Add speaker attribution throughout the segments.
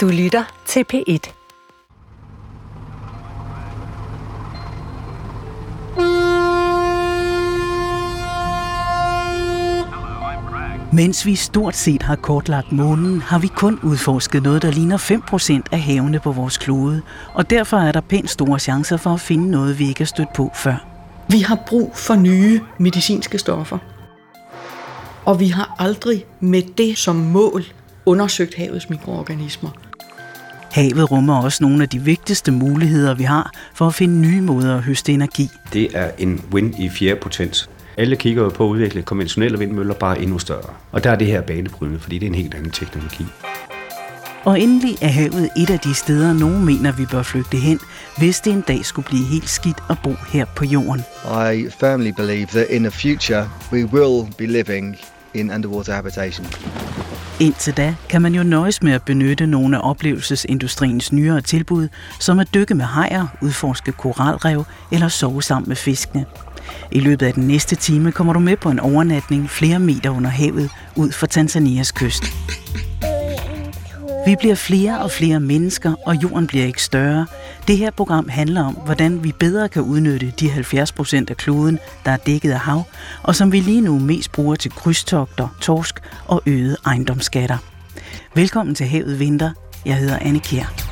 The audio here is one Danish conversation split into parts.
Speaker 1: Du lytter til P1. Mens vi stort set har kortlagt månen, har vi kun udforsket noget, der ligner 5% af havene på vores klode, og derfor er der pænt store chancer for at finde noget, vi ikke har stødt på før.
Speaker 2: Vi har brug for nye medicinske stoffer. Og vi har aldrig med det som mål undersøgt havets mikroorganismer.
Speaker 1: Havet rummer også nogle af de vigtigste muligheder, vi har for at finde nye måder at høste energi.
Speaker 3: Det er en win i fjerde potens. Alle kigger jo på at udvikle konventionelle vindmøller bare endnu større. Og der er det her banebrydende, fordi det er en helt anden teknologi.
Speaker 1: Og endelig er havet et af de steder, nogen mener, vi bør flygte hen, hvis det en dag skulle blive helt skidt at bo her på jorden.
Speaker 4: I firmly believe that in the future we will be living in underwater habitation.
Speaker 1: Indtil da kan man jo nøjes med at benytte nogle af oplevelsesindustriens nyere tilbud, som at dykke med hajer, udforske koralrev eller sove sammen med fiskene. I løbet af den næste time kommer du med på en overnatning flere meter under havet ud for Tanzanias kyst. Vi bliver flere og flere mennesker, og jorden bliver ikke større. Det her program handler om, hvordan vi bedre kan udnytte de 70 procent af kloden, der er dækket af hav, og som vi lige nu mest bruger til krydstogter, torsk og øgede ejendomsskatter. Velkommen til Havet Vinter. Jeg hedder Anne Kjær.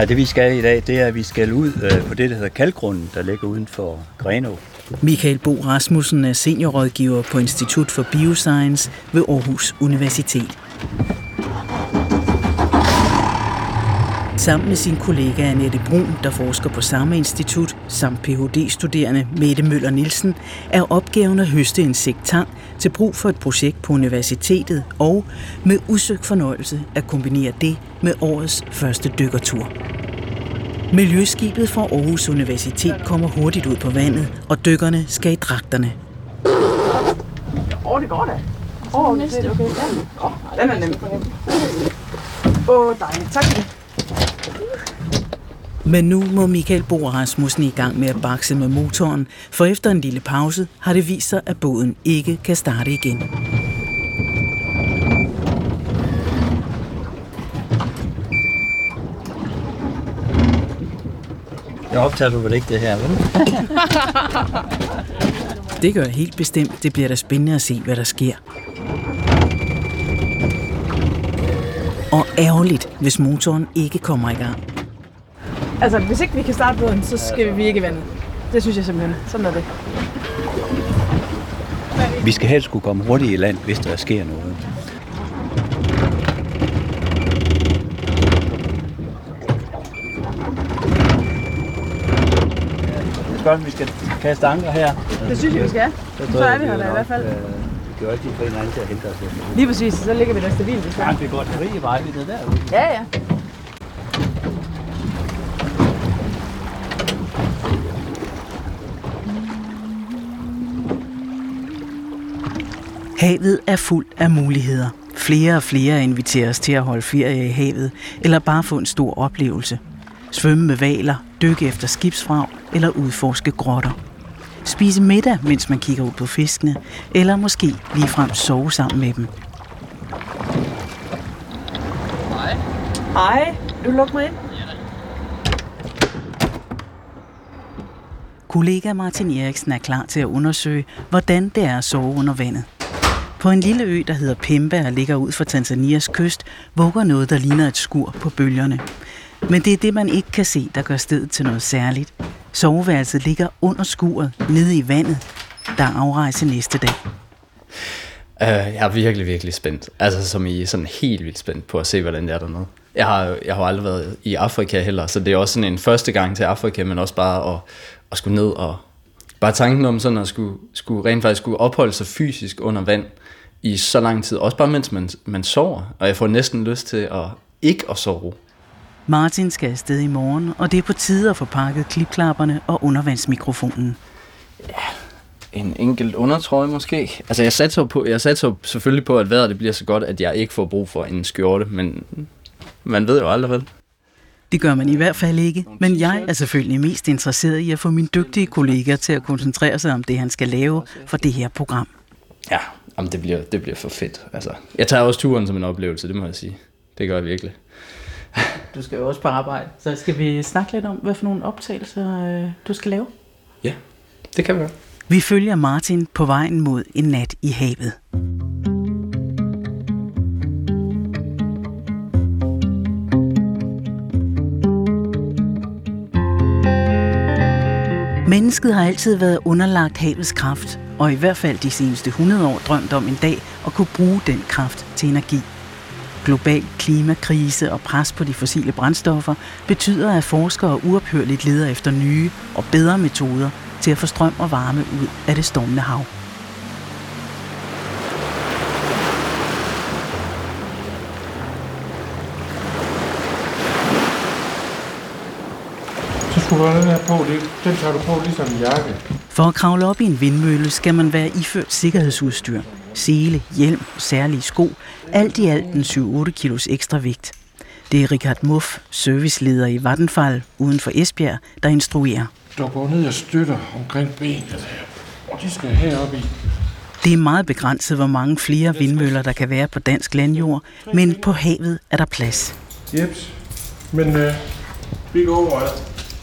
Speaker 5: Ja, det vi skal i dag, det er, at vi skal ud øh, på det, der hedder Kalkgrunden, der ligger uden for Grenå.
Speaker 1: Michael Bo Rasmussen er seniorrådgiver på Institut for Bioscience ved Aarhus Universitet. Sammen med sin kollega Annette Brun, der forsker på samme institut, samt Ph.D.-studerende Mette Møller Nielsen, er opgaven at høste insekttang til brug for et projekt på universitetet og med usøgt fornøjelse at kombinere det med årets første dykkertur. Miljøskibet fra Aarhus Universitet kommer hurtigt ud på vandet, og dykkerne skal i dragterne.
Speaker 6: Åh, oh, det går da. Åh, oh, det er okay. Ja. Oh, den er nem. Åh, oh, dejligt. Tak for det.
Speaker 1: Men nu må Michael Bo Rasmussen i gang med at bakse med motoren, for efter en lille pause har det vist sig, at båden ikke kan starte igen.
Speaker 5: Jeg optager du vel ikke det her, vel?
Speaker 1: det gør helt bestemt. Det bliver da spændende at se, hvad der sker. Og ærgerligt, hvis motoren ikke kommer i gang.
Speaker 6: Altså, hvis ikke vi kan starte båden, så skal vi ikke i vandet. Det synes jeg simpelthen. Sådan er det.
Speaker 5: Vi skal helst kunne komme hurtigt i land, hvis der sker noget. Spørgsmålet, vi skal kaste anker her.
Speaker 6: Det synes jeg, vi skal. Så, så er vi her da i hvert fald.
Speaker 5: Vi kan jo altid få en anden til at hente os.
Speaker 6: Lige præcis, så ligger vi der stabilt.
Speaker 5: Ja, vi går til rige vej, vi er derude.
Speaker 6: Ja, ja.
Speaker 1: Havet er fuld af muligheder. Flere og flere inviteres til at holde ferie i havet, eller bare få en stor oplevelse. Svømme med valer, dykke efter skibsfrag eller udforske grotter. Spise middag, mens man kigger ud på fiskene, eller måske ligefrem sove sammen med dem.
Speaker 6: Hej. Hej. Du lukker mig ind?
Speaker 1: Kollega Martin Eriksen er klar til at undersøge, hvordan det er at sove under vandet. På en lille ø, der hedder Pemba og ligger ud for Tanzanias kyst, vugger noget, der ligner et skur på bølgerne. Men det er det, man ikke kan se, der gør stedet til noget særligt. Soveværelset ligger under skuret, nede i vandet. Der er afrejse næste dag.
Speaker 7: Uh, jeg er virkelig, virkelig spændt. Altså som I sådan helt vildt spændt på at se, hvordan det er dernede. Jeg har, jeg har aldrig været i Afrika heller, så det er også sådan en første gang til Afrika, men også bare at, at skulle ned og... Bare tanken om sådan at skulle, skulle rent faktisk skulle opholde sig fysisk under vand, i så lang tid, også bare mens man, man sover, og jeg får næsten lyst til at ikke at sove.
Speaker 1: Martin skal afsted i morgen, og det er på tide at få pakket klipklapperne og undervandsmikrofonen.
Speaker 7: Ja, en enkelt undertrøje måske. Altså jeg satser, på, jeg satser selvfølgelig på, at vejret det bliver så godt, at jeg ikke får brug for en skjorte, men man ved jo aldrig vel.
Speaker 1: Det gør man i hvert fald ikke, men jeg er selvfølgelig mest interesseret i at få min dygtige kollega til at koncentrere sig om det, han skal lave for det her program.
Speaker 7: Ja, jamen det, bliver, det bliver for fedt. Altså, jeg tager også turen som en oplevelse, det må jeg sige. Det gør jeg virkelig.
Speaker 1: Du skal jo også på arbejde, så skal vi snakke lidt om, hvad for nogle optagelser øh, du skal lave?
Speaker 7: Ja, det kan vi gøre.
Speaker 1: Vi følger Martin på vejen mod en nat i havet. Mennesket har altid været underlagt havets kraft, og i hvert fald de seneste 100 år drømt om en dag at kunne bruge den kraft til energi. Global klimakrise og pres på de fossile brændstoffer betyder, at forskere uophørligt leder efter nye og bedre metoder til at få strøm og varme ud af det stormende hav.
Speaker 8: Så skulle du den her på. Den tager du på ligesom en jakke.
Speaker 1: For at kravle op i en vindmølle skal man være iført sikkerhedsudstyr, sele, hjelm særlige sko, alt i alt en 7-8 kilos ekstra vægt. Det er Richard Muff, serviceleder i Vattenfall uden for Esbjerg, der instruerer.
Speaker 8: Du går ned og støtter omkring benet her. Og de skal herop i.
Speaker 1: Det er meget begrænset, hvor mange flere vindmøller, der kan være på dansk landjord, men på havet er der plads.
Speaker 8: Jeps. Men øh, vi går over.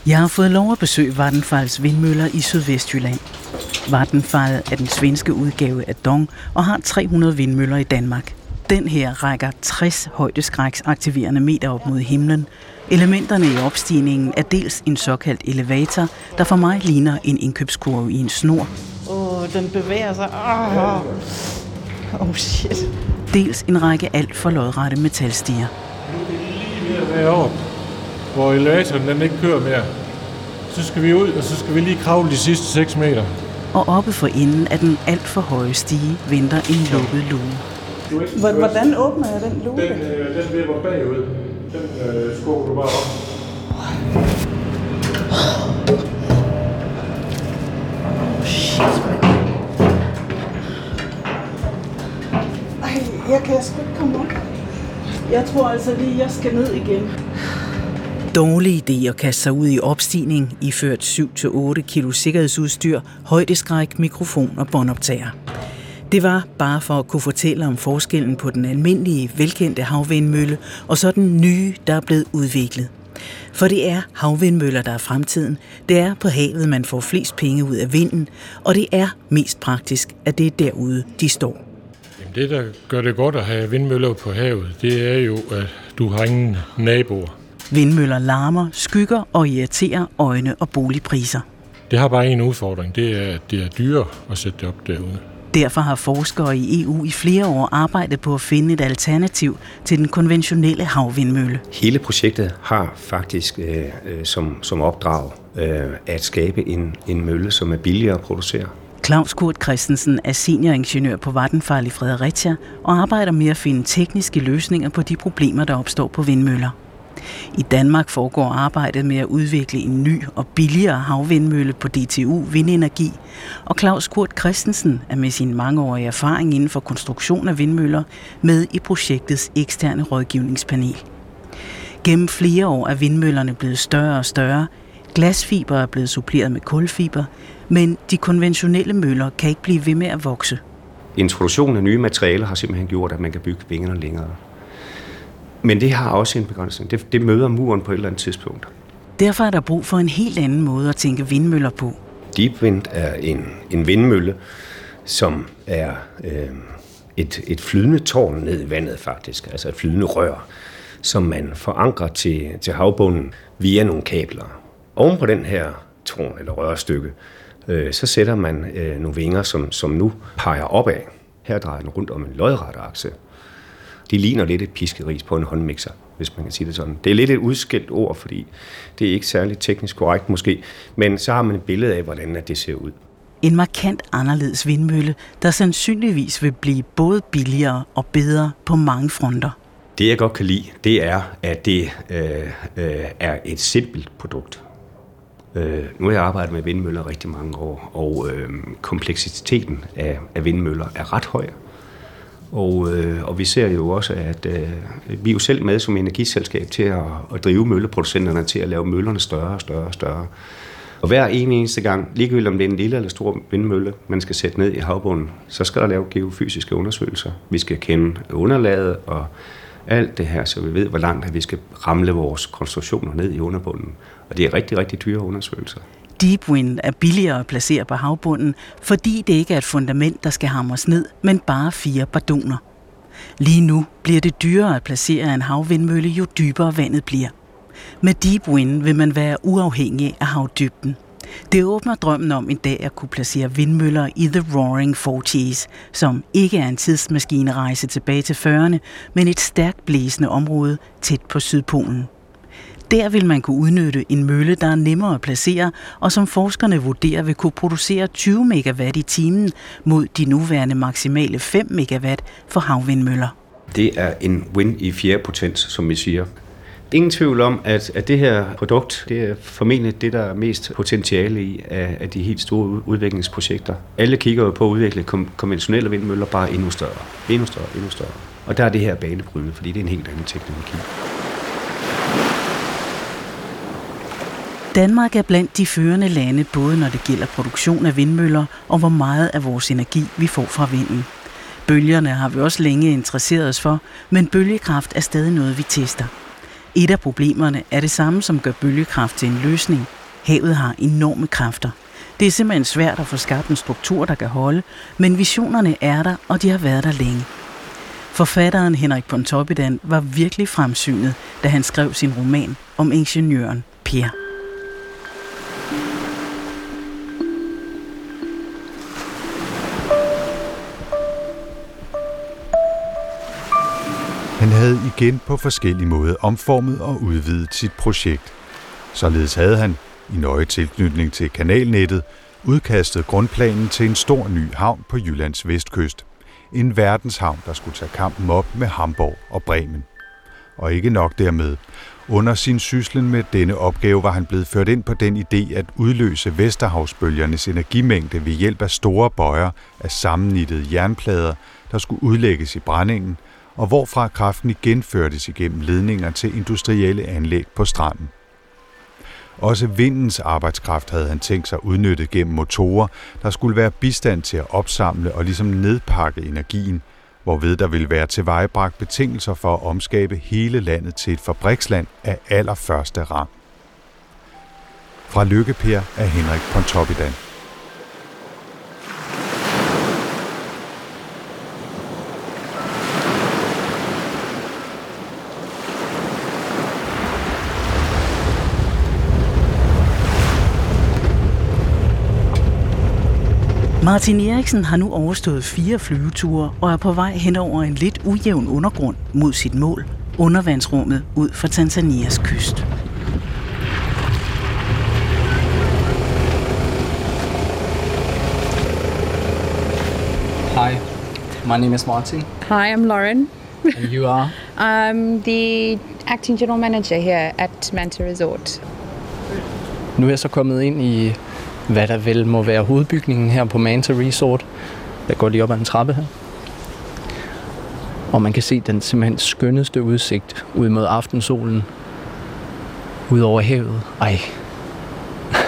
Speaker 1: Jeg har fået lov at besøge Vattenfalls vindmøller i Sydvestjylland. Vattenfall er den svenske udgave af Dong og har 300 vindmøller i Danmark. Den her rækker 60 højdeskræksaktiverende meter op mod himlen. Elementerne i opstigningen er dels en såkaldt elevator, der for mig ligner en indkøbskurve i en snor.
Speaker 6: Åh, oh, den bevæger sig. Åh, oh. oh, shit.
Speaker 1: Dels en række alt for lodrette metalstiger.
Speaker 8: Lige ved at være hvor elevatoren den ikke kører mere. Så skal vi ud, og så skal vi lige kravle de sidste 6 meter.
Speaker 1: Og oppe for enden af den alt for høje stige venter en lukket luge.
Speaker 6: Hvordan åbner jeg den luge?
Speaker 8: Den, øh, den vipper bagud. Den øh, skubber du bare op.
Speaker 6: Ej, jeg kan sgu ikke komme op. Jeg tror altså lige, jeg skal ned igen.
Speaker 1: Dårlig idé at kaste sig ud i opstigning, iført 7-8 kilo sikkerhedsudstyr, højdeskræk, mikrofon og båndoptager. Det var bare for at kunne fortælle om forskellen på den almindelige, velkendte havvindmølle og så den nye, der er blevet udviklet. For det er havvindmøller, der er fremtiden. Det er på havet, man får flest penge ud af vinden, og det er mest praktisk, at det er derude, de står.
Speaker 8: Jamen, det, der gør det godt at have vindmøller på havet, det er jo, at du har ingen naboer.
Speaker 1: Vindmøller larmer, skygger og irriterer øjne og boligpriser.
Speaker 8: Det har bare en udfordring, det er, at det er dyrere at sætte det op derude.
Speaker 1: Derfor har forskere i EU i flere år arbejdet på at finde et alternativ til den konventionelle havvindmølle.
Speaker 3: Hele projektet har faktisk øh, øh, som, som opdrag øh, at skabe en, en mølle, som er billigere at producere.
Speaker 1: Claus Kurt Christensen er senioringeniør på Vattenfall i Fredericia og arbejder med at finde tekniske løsninger på de problemer, der opstår på vindmøller. I Danmark foregår arbejdet med at udvikle en ny og billigere havvindmølle på DTU Vindenergi, og Claus Kurt Christensen er med sin mangeårige erfaring inden for konstruktion af vindmøller med i projektets eksterne rådgivningspanel. Gennem flere år er vindmøllerne blevet større og større. Glasfiber er blevet suppleret med kulfiber, men de konventionelle møller kan ikke blive ved med at vokse.
Speaker 3: Introduktionen af nye materialer har simpelthen gjort, at man kan bygge vingerne længere. Men det har også en begrænsning. Det, det møder muren på et eller andet tidspunkt.
Speaker 1: Derfor er der brug for en helt anden måde at tænke vindmøller på.
Speaker 3: Deep wind er en, en vindmølle, som er øh, et, et flydende tårn ned i vandet faktisk, altså et flydende rør, som man forankrer til, til havbunden via nogle kabler. Oven på den her tårn eller rørstykke, øh, så sætter man øh, nogle vinger, som, som nu peger opad. Her drejer den rundt om en lodret akse. De ligner lidt et piskeris på en håndmixer, hvis man kan sige det sådan. Det er lidt et udskilt ord, fordi det er ikke særlig teknisk korrekt måske, men så har man et billede af, hvordan det ser ud.
Speaker 1: En markant anderledes vindmølle, der sandsynligvis vil blive både billigere og bedre på mange fronter.
Speaker 3: Det jeg godt kan lide, det er, at det øh, øh, er et simpelt produkt. Øh, nu har jeg arbejdet med vindmøller rigtig mange år, og øh, kompleksiteten af, af vindmøller er ret høj. Og, øh, og vi ser jo også, at øh, vi er jo selv med som energiselskab til at, at drive mølleproducenterne til at lave møllerne større og større og større. Og hver eneste gang, ligegyldigt om det er en lille eller stor vindmølle, man skal sætte ned i havbunden, så skal der lave geofysiske undersøgelser. Vi skal kende underlaget og alt det her, så vi ved, hvor langt vi skal ramle vores konstruktioner ned i underbunden. Og det er rigtig, rigtig dyre undersøgelser.
Speaker 1: Deep Wind er billigere at placere på havbunden, fordi det ikke er et fundament, der skal hamres ned, men bare fire bardoner. Lige nu bliver det dyrere at placere en havvindmølle, jo dybere vandet bliver. Med Deep Wind vil man være uafhængig af havdybden. Det åbner drømmen om en dag at kunne placere vindmøller i The Roaring Forties, som ikke er en tidsmaskinerejse tilbage til 40'erne, men et stærkt blæsende område tæt på Sydpolen. Der vil man kunne udnytte en mølle, der er nemmere at placere, og som forskerne vurderer vil kunne producere 20 megawatt i timen mod de nuværende maksimale 5 megawatt for havvindmøller.
Speaker 3: Det er en win i fjerde potens, som vi siger. Ingen tvivl om, at, at det her produkt, det er formentlig det, der er mest potentiale i af, af de helt store udviklingsprojekter. Alle kigger jo på at udvikle kom, konventionelle vindmøller bare endnu større. Endnu større, endnu større. Og der er det her banebrydende, fordi det er en helt anden teknologi.
Speaker 1: Danmark er blandt de førende lande, både når det gælder produktion af vindmøller og hvor meget af vores energi vi får fra vinden. Bølgerne har vi også længe interesseret os for, men bølgekraft er stadig noget, vi tester. Et af problemerne er det samme, som gør bølgekraft til en løsning. Havet har enorme kræfter. Det er simpelthen svært at få skabt en struktur, der kan holde, men visionerne er der, og de har været der længe. Forfatteren Henrik Pontoppidan var virkelig fremsynet, da han skrev sin roman om ingeniøren Per.
Speaker 9: Han havde igen på forskellige måder omformet og udvidet sit projekt. Således havde han, i nøje tilknytning til kanalnettet, udkastet grundplanen til en stor ny havn på Jyllands vestkyst. En verdenshavn, der skulle tage kampen op med Hamburg og Bremen. Og ikke nok dermed. Under sin syslen med denne opgave var han blevet ført ind på den idé at udløse Vesterhavsbølgernes energimængde ved hjælp af store bøjer af sammennittede jernplader, der skulle udlægges i brændingen, og hvorfra kraften igen førtes igennem ledninger til industrielle anlæg på stranden. Også vindens arbejdskraft havde han tænkt sig udnyttet gennem motorer, der skulle være bistand til at opsamle og ligesom nedpakke energien, hvorved der ville være tilvejebragt betingelser for at omskabe hele landet til et fabriksland af allerførste rang. Fra Lykkepær af Henrik Pontoppidan.
Speaker 1: Martin Eriksen har nu overstået fire flyveture og er på vej hen over en lidt ujævn undergrund mod sit mål, undervandsrummet ud for Tanzanias kyst.
Speaker 7: Hi, my name is Martin.
Speaker 10: Hi, I'm Lauren.
Speaker 7: And you are?
Speaker 10: I'm the acting general manager here at Manta Resort.
Speaker 7: Nu er jeg så kommet ind i hvad der vel må være hovedbygningen her på Manta Resort. Jeg går lige op ad en trappe her. Og man kan se den simpelthen skønneste udsigt ud mod aftensolen. Ud over havet. Ej.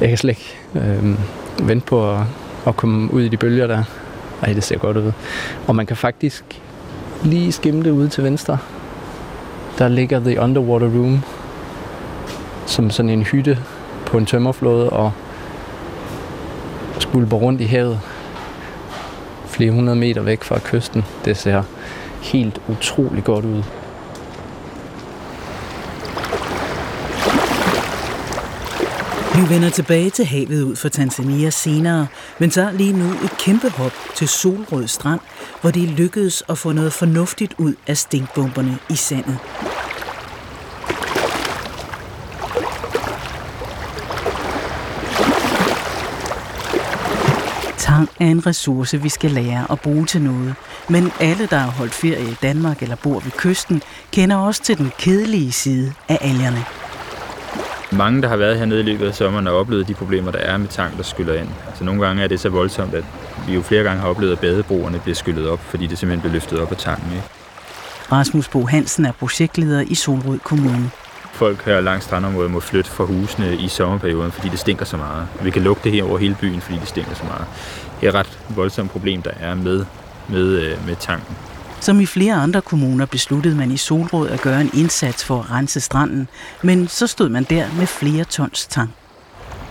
Speaker 7: Jeg kan slet ikke øh, vente på at, at komme ud i de bølger der. Ej, det ser godt ud. Og man kan faktisk lige skimte ude til venstre. Der ligger The Underwater Room, som sådan en hytte på en tømmerflåde og skulper rundt i havet flere hundrede meter væk fra kysten. Det ser helt utrolig godt ud.
Speaker 1: Vi vender tilbage til havet ud for Tanzania senere, men tager lige nu et kæmpe hop til Solrød Strand, hvor det lykkedes at få noget fornuftigt ud af stinkbomberne i sandet. Tang er en ressource, vi skal lære at bruge til noget. Men alle, der har holdt ferie i Danmark eller bor ved kysten, kender også til den kedelige side af algerne.
Speaker 11: Mange, der har været hernede i løbet af sommeren og oplevet de problemer, der er med tang, der skyller ind. Altså nogle gange er det så voldsomt, at vi jo flere gange har oplevet, at badebroerne bliver skyllet op, fordi det simpelthen bliver løftet op af tangen. Ikke?
Speaker 1: Rasmus Bo Hansen er projektleder i Solrød Kommune.
Speaker 11: Folk her langs strandområdet må flytte fra husene i sommerperioden, fordi det stinker så meget. Vi kan lugte det her over hele byen, fordi det stinker så meget. Det er et ret voldsomt problem, der er med, med, øh, med tanken.
Speaker 1: Som i flere andre kommuner besluttede man i Solrød at gøre en indsats for at rense stranden, men så stod man der med flere tons tang.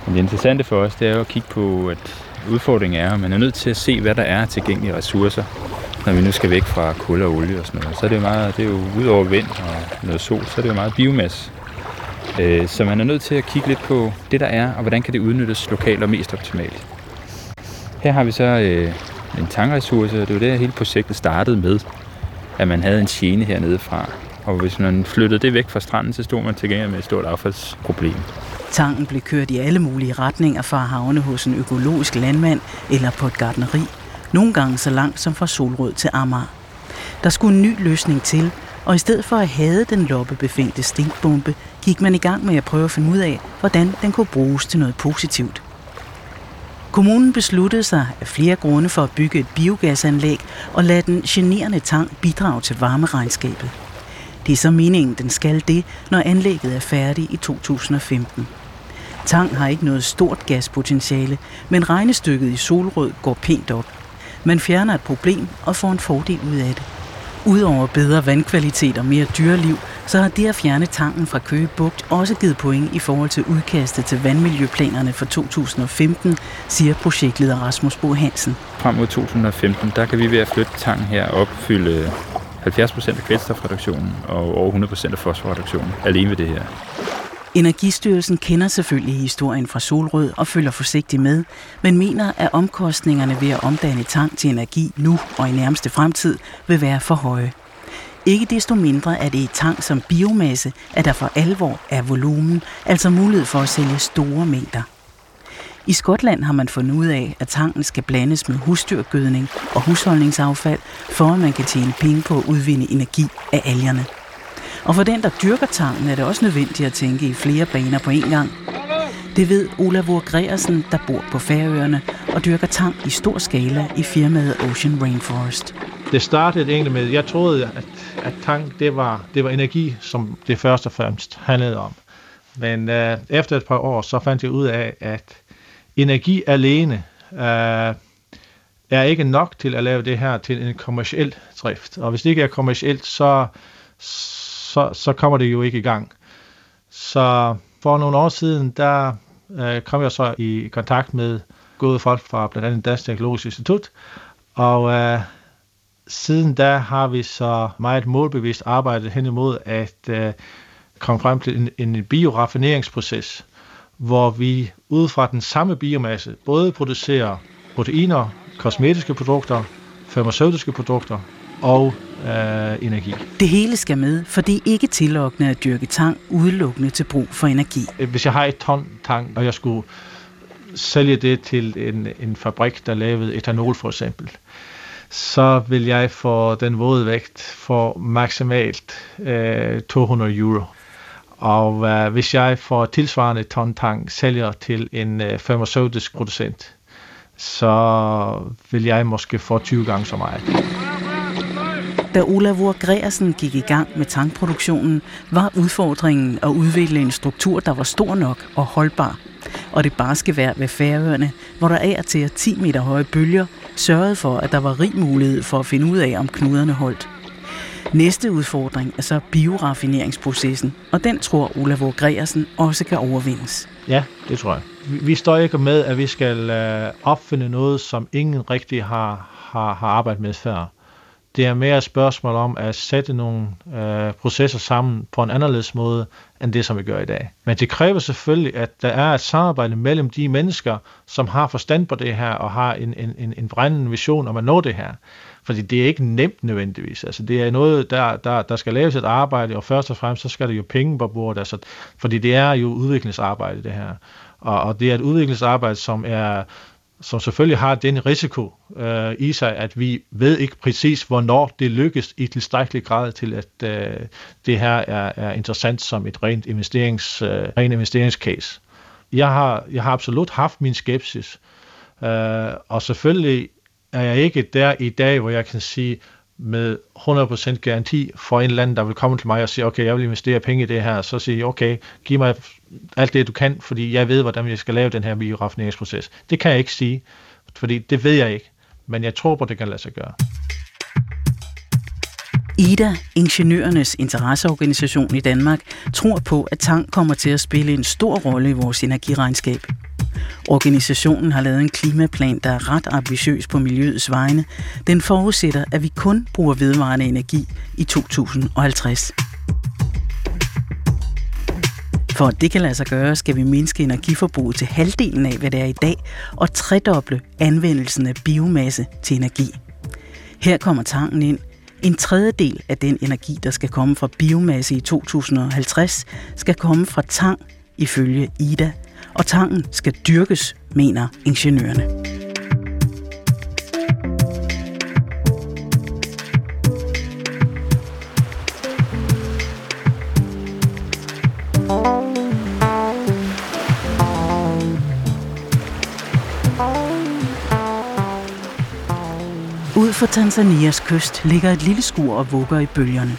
Speaker 11: Det interessante for os, det er jo at kigge på, at udfordringen er, at man er nødt til at se, hvad der er tilgængelige ressourcer, når vi nu skal væk fra kul og olie og sådan noget. Så er det jo meget, det er jo ud over vind og noget sol, så er det jo meget biomasse. Øh, så man er nødt til at kigge lidt på det, der er, og hvordan kan det udnyttes lokalt og mest optimalt. Her har vi så øh, en tangressource, og det var det, hele projektet startede med, at man havde en gene hernede fra. Og hvis man flyttede det væk fra stranden, så stod man til gengæld med et stort affaldsproblem.
Speaker 1: Tangen blev kørt i alle mulige retninger fra havne hos en økologisk landmand eller på et gardneri. Nogle gange så langt som fra Solrød til Amager. Der skulle en ny løsning til, og i stedet for at have den loppebefængte stinkbombe, gik man i gang med at prøve at finde ud af, hvordan den kunne bruges til noget positivt. Kommunen besluttede sig af flere grunde for at bygge et biogasanlæg og lade den generende tang bidrage til varmeregnskabet. Det er så meningen, den skal det, når anlægget er færdigt i 2015. Tang har ikke noget stort gaspotentiale, men regnestykket i Solrød går pænt op. Man fjerner et problem og får en fordel ud af det. Udover bedre vandkvalitet og mere dyreliv, så har det at fjerne tangen fra Køge Bugt også givet point i forhold til udkastet til vandmiljøplanerne for 2015, siger projektleder Rasmus Bo Hansen.
Speaker 11: Frem mod 2015, der kan vi ved at flytte tangen her opfylde 70% af kvælstofreduktionen og over 100% af fosforreduktionen alene ved det her.
Speaker 1: Energistyrelsen kender selvfølgelig historien fra Solrød og følger forsigtigt med, men mener, at omkostningerne ved at omdanne tang til energi nu og i nærmeste fremtid vil være for høje. Ikke desto mindre er det i tang som biomasse, at der for alvor er volumen, altså mulighed for at sælge store mængder. I Skotland har man fundet ud af, at tangen skal blandes med husdyrgødning og husholdningsaffald, for at man kan tjene penge på at udvinde energi af algerne. Og for den, der dyrker tangen, er det også nødvendigt at tænke i flere baner på én gang. Det ved Olavur Greersen, der bor på Færøerne og dyrker tang i stor skala i firmaet Ocean Rainforest.
Speaker 12: Det startede egentlig med, jeg troede, at, at tang, det var, det var energi, som det først og fremmest handlede om. Men øh, efter et par år, så fandt jeg ud af, at energi alene øh, er ikke nok til at lave det her til en kommersiel drift. Og hvis det ikke er kommersielt, så, så, så kommer det jo ikke i gang. Så for nogle år siden, der øh, kom jeg så i kontakt med gode folk fra blandt andet Dansk Teknologisk Institut, og øh, siden da har vi så meget målbevidst arbejdet hen imod at øh, komme frem til en, en bioraffineringsproces, hvor vi ud fra den samme biomasse både producerer proteiner, kosmetiske produkter, farmaceutiske produkter og øh, energi.
Speaker 1: Det hele skal med, for det er ikke tillokkende at dyrke tang udelukkende til brug for energi.
Speaker 12: Hvis jeg har et ton tang, og jeg skulle sælge det til en, en fabrik, der lavede etanol for eksempel, så vil jeg få den våde vægt for maksimalt øh, 200 euro. Og øh, hvis jeg får tilsvarende ton tang sælger til en øh, farmaceutisk producent, så vil jeg måske få 20 gange så meget.
Speaker 1: Da Olavur Greersen gik i gang med tankproduktionen, var udfordringen at udvikle en struktur, der var stor nok og holdbar. Og det barske vejr ved Færøerne, hvor der er til 10 meter høje bølger, sørgede for, at der var rig mulighed for at finde ud af, om knuderne holdt. Næste udfordring er så bioraffineringsprocessen, og den tror Olavur Greersen også kan overvindes.
Speaker 12: Ja, det tror jeg. Vi står ikke med, at vi skal øh, opfinde noget, som ingen rigtig har, har, har arbejdet med før. Det er mere et spørgsmål om at sætte nogle øh, processer sammen på en anderledes måde, end det, som vi gør i dag. Men det kræver selvfølgelig, at der er et samarbejde mellem de mennesker, som har forstand på det her, og har en, en, en en brændende vision om at nå det her. Fordi det er ikke nemt nødvendigvis. Altså det er noget, der, der, der skal laves et arbejde, og først og fremmest, så skal der jo penge på bordet. Altså, fordi det er jo udviklingsarbejde, det her. Og, og det er et udviklingsarbejde, som er som selvfølgelig har den risiko øh, i sig, at vi ved ikke præcis, hvornår det lykkes i tilstrækkelig grad til, at øh, det her er, er interessant som et rent investerings, øh, rent investeringscase. Jeg har, jeg har absolut haft min skepsis, øh, og selvfølgelig er jeg ikke der i dag, hvor jeg kan sige, med 100% garanti for en eller anden, der vil komme til mig og sige, okay, jeg vil investere penge i det her, så siger jeg, okay, giv mig alt det, du kan, fordi jeg ved, hvordan jeg skal lave den her bioraffineringsproces. Det kan jeg ikke sige, fordi det ved jeg ikke, men jeg tror på, det kan lade sig gøre.
Speaker 1: IDA, Ingeniørernes Interesseorganisation i Danmark, tror på, at tang kommer til at spille en stor rolle i vores energiregnskab. Organisationen har lavet en klimaplan, der er ret ambitiøs på miljøets vegne. Den forudsætter, at vi kun bruger vedvarende energi i 2050. For at det kan lade sig gøre, skal vi mindske energiforbruget til halvdelen af, hvad det er i dag, og tredoble anvendelsen af biomasse til energi. Her kommer tangen ind. En tredjedel af den energi, der skal komme fra biomasse i 2050, skal komme fra tang, ifølge IDA, og tangen skal dyrkes, mener ingeniørerne. Ud for Tanzanias kyst ligger et lille skur og vugger i bølgerne.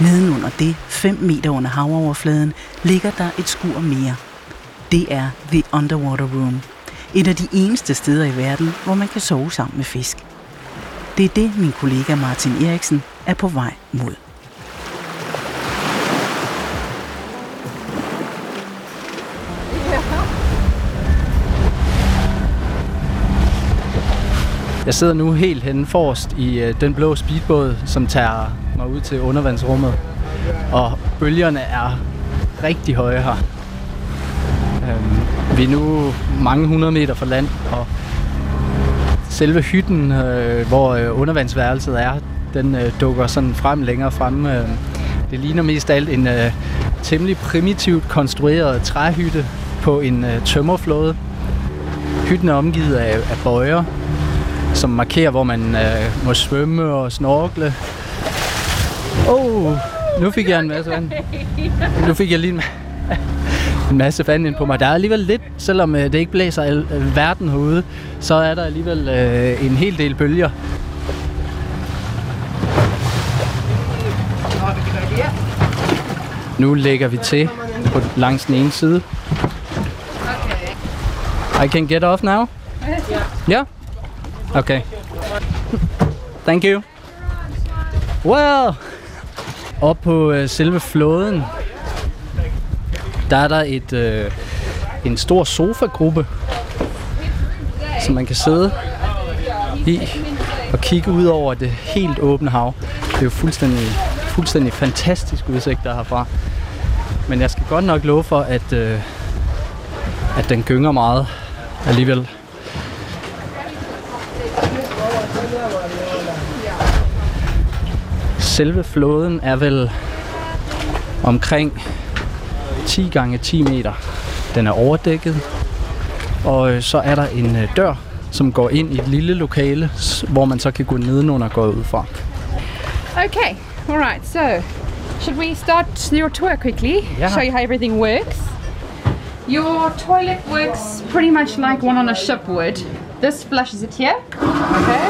Speaker 1: Nedenunder det, 5 meter under havoverfladen, ligger der et skur mere. Det er The Underwater Room. Et af de eneste steder i verden, hvor man kan sove sammen med fisk. Det er det, min kollega Martin Eriksen er på vej mod.
Speaker 7: Jeg sidder nu helt henne forrest i øh, den blå speedbåd, som tager mig ud til undervandsrummet. Og bølgerne er rigtig høje her. Øhm, vi er nu mange hundrede meter fra land, og selve hytten, øh, hvor øh, undervandsværelset er, den øh, dukker sådan frem længere frem. Øh, det ligner mest alt en øh, temmelig primitivt konstrueret træhytte på en øh, tømmerflåde. Hytten er omgivet af, af bøjer, som markerer, hvor man øh, må svømme og snorkle. Oh, nu fik jeg en masse vand. Nu fik jeg lige en, en masse vand ind på mig. Der er alligevel lidt, selvom øh, det ikke blæser al, al verden herude, så er der alligevel øh, en hel del bølger. Nu lægger vi til på langs den ene side. I can get off now? Ja? Okay. Thank you. Well, op på øh, selve flåden, der er der et, øh, en stor sofagruppe, som man kan sidde i og kigge ud over det helt åbne hav. Det er jo fuldstændig, fuldstændig fantastisk udsigt der herfra. Men jeg skal godt nok love for, at, øh, at den gynger meget alligevel. Selve flåden er vel omkring 10 gange 10 meter. Den er overdækket, og øh, så er der en øh, dør, som går ind i et lille lokale, hvor man så kan gå nedenunder og gå ud fra.
Speaker 10: Okay, all right. So, should we start your tour quickly?
Speaker 7: Yeah.
Speaker 10: Show you how everything works. Your toilet works pretty much like one on a ship would. This flushes it here. Okay.